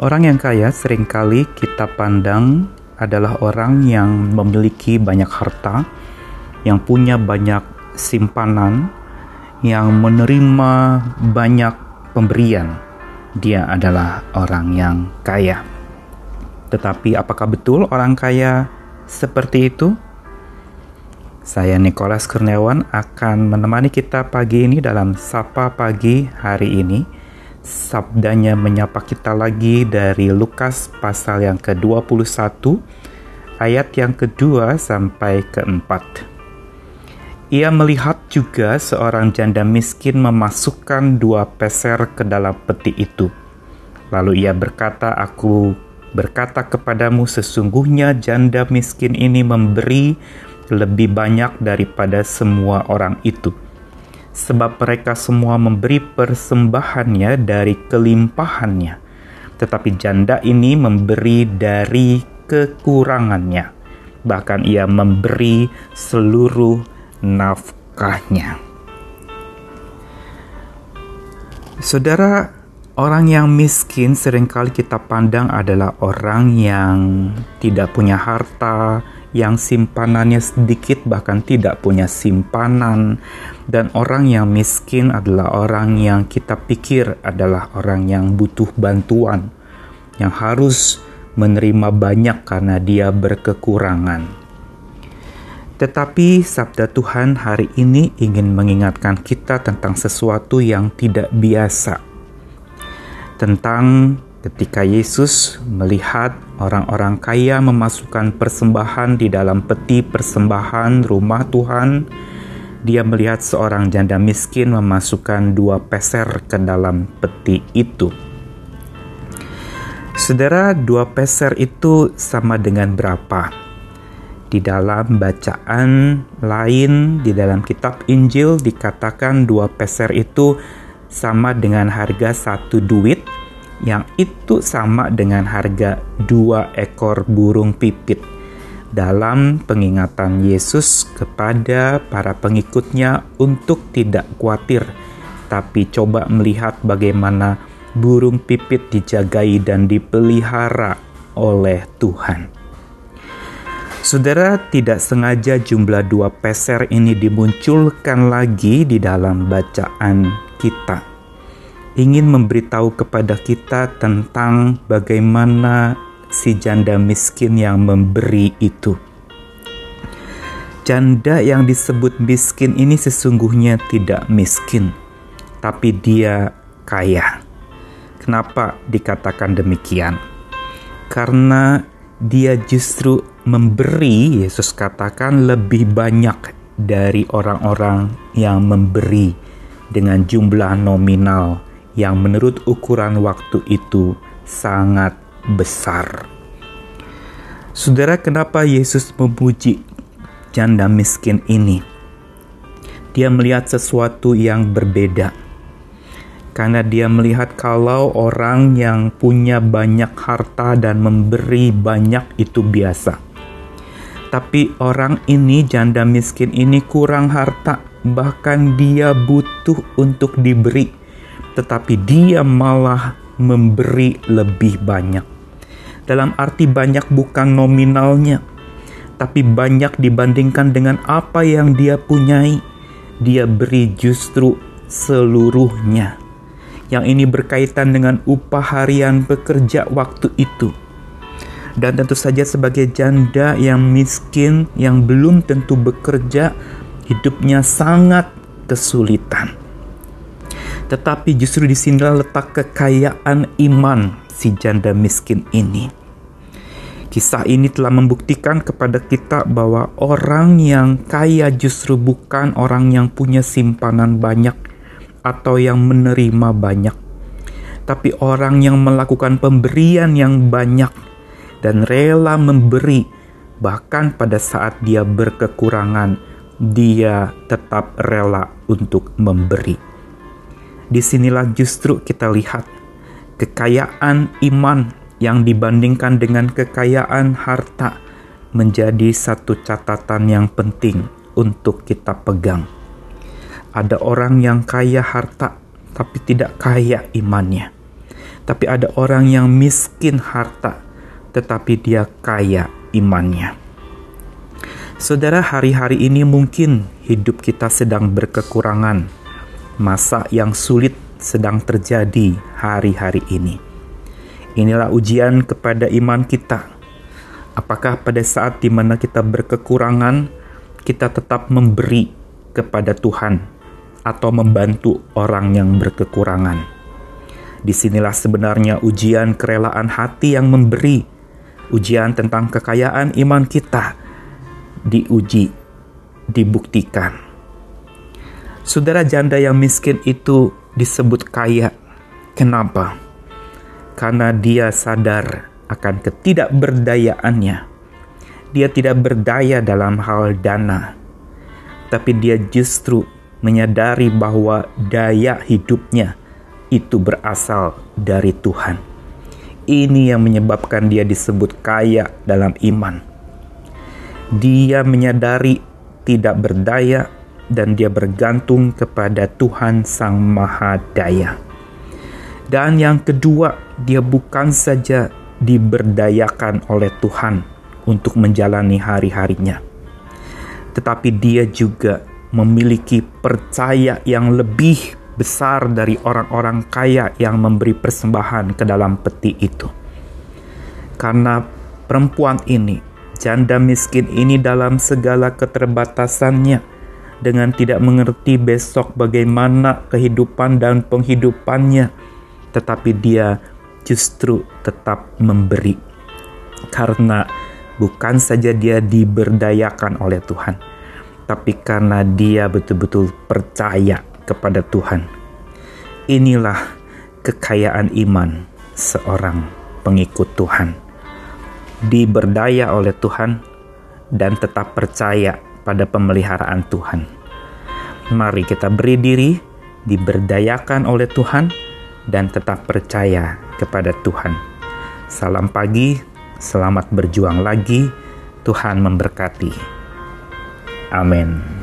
Orang yang kaya sering kali kita pandang adalah orang yang memiliki banyak harta, yang punya banyak simpanan, yang menerima banyak pemberian. Dia adalah orang yang kaya. Tetapi apakah betul orang kaya seperti itu? Saya Nicholas Kurniawan akan menemani kita pagi ini dalam Sapa Pagi hari ini sabdanya menyapa kita lagi dari Lukas pasal yang ke-21 ayat yang kedua sampai keempat. Ia melihat juga seorang janda miskin memasukkan dua peser ke dalam peti itu. Lalu ia berkata, "Aku berkata kepadamu, sesungguhnya janda miskin ini memberi lebih banyak daripada semua orang itu." Sebab mereka semua memberi persembahannya dari kelimpahannya, tetapi janda ini memberi dari kekurangannya, bahkan ia memberi seluruh nafkahnya. Saudara, orang yang miskin sering kali kita pandang adalah orang yang tidak punya harta, yang simpanannya sedikit bahkan tidak punya simpanan dan orang yang miskin adalah orang yang kita pikir adalah orang yang butuh bantuan yang harus menerima banyak karena dia berkekurangan. Tetapi sabda Tuhan hari ini ingin mengingatkan kita tentang sesuatu yang tidak biasa. Tentang Ketika Yesus melihat orang-orang kaya memasukkan persembahan di dalam peti persembahan rumah Tuhan, dia melihat seorang janda miskin memasukkan dua peser ke dalam peti itu. Saudara, dua peser itu sama dengan berapa? Di dalam bacaan lain, di dalam kitab Injil dikatakan dua peser itu sama dengan harga satu duit yang itu sama dengan harga dua ekor burung pipit dalam pengingatan Yesus kepada para pengikutnya untuk tidak khawatir, tapi coba melihat bagaimana burung pipit dijagai dan dipelihara oleh Tuhan. Saudara, tidak sengaja jumlah dua peser ini dimunculkan lagi di dalam bacaan kita ingin memberitahu kepada kita tentang bagaimana si janda miskin yang memberi itu. Janda yang disebut miskin ini sesungguhnya tidak miskin, tapi dia kaya. Kenapa dikatakan demikian? Karena dia justru memberi, Yesus katakan, lebih banyak dari orang-orang yang memberi dengan jumlah nominal yang menurut ukuran waktu itu sangat besar. Saudara, kenapa Yesus memuji janda miskin ini? Dia melihat sesuatu yang berbeda. Karena dia melihat kalau orang yang punya banyak harta dan memberi banyak itu biasa. Tapi orang ini, janda miskin ini kurang harta, bahkan dia butuh untuk diberi tetapi dia malah memberi lebih banyak. Dalam arti banyak bukan nominalnya, tapi banyak dibandingkan dengan apa yang dia punyai. Dia beri justru seluruhnya. Yang ini berkaitan dengan upah harian pekerja waktu itu. Dan tentu saja sebagai janda yang miskin yang belum tentu bekerja, hidupnya sangat kesulitan tetapi justru di sinilah letak kekayaan iman si janda miskin ini. Kisah ini telah membuktikan kepada kita bahwa orang yang kaya justru bukan orang yang punya simpanan banyak atau yang menerima banyak, tapi orang yang melakukan pemberian yang banyak dan rela memberi, bahkan pada saat dia berkekurangan, dia tetap rela untuk memberi di sinilah justru kita lihat kekayaan iman yang dibandingkan dengan kekayaan harta menjadi satu catatan yang penting untuk kita pegang. Ada orang yang kaya harta tapi tidak kaya imannya. Tapi ada orang yang miskin harta, tetapi dia kaya imannya. Saudara, hari-hari ini mungkin hidup kita sedang berkekurangan. Masa yang sulit sedang terjadi hari-hari ini. Inilah ujian kepada iman kita. Apakah pada saat di mana kita berkekurangan, kita tetap memberi kepada Tuhan atau membantu orang yang berkekurangan? Di sinilah sebenarnya ujian kerelaan hati yang memberi, ujian tentang kekayaan iman kita, diuji, dibuktikan. Saudara janda yang miskin itu disebut kaya. Kenapa? Karena dia sadar akan ketidakberdayaannya. Dia tidak berdaya dalam hal dana, tapi dia justru menyadari bahwa daya hidupnya itu berasal dari Tuhan. Ini yang menyebabkan dia disebut kaya dalam iman. Dia menyadari tidak berdaya dan dia bergantung kepada Tuhan Sang Maha Daya. Dan yang kedua, dia bukan saja diberdayakan oleh Tuhan untuk menjalani hari-harinya, tetapi dia juga memiliki percaya yang lebih besar dari orang-orang kaya yang memberi persembahan ke dalam peti itu. Karena perempuan ini, janda miskin ini dalam segala keterbatasannya, dengan tidak mengerti besok bagaimana kehidupan dan penghidupannya, tetapi dia justru tetap memberi. Karena bukan saja dia diberdayakan oleh Tuhan, tapi karena dia betul-betul percaya kepada Tuhan. Inilah kekayaan iman seorang pengikut Tuhan. Diberdaya oleh Tuhan dan tetap percaya pada pemeliharaan Tuhan. Mari kita beri diri, diberdayakan oleh Tuhan, dan tetap percaya kepada Tuhan. Salam pagi, selamat berjuang lagi. Tuhan memberkati. Amin.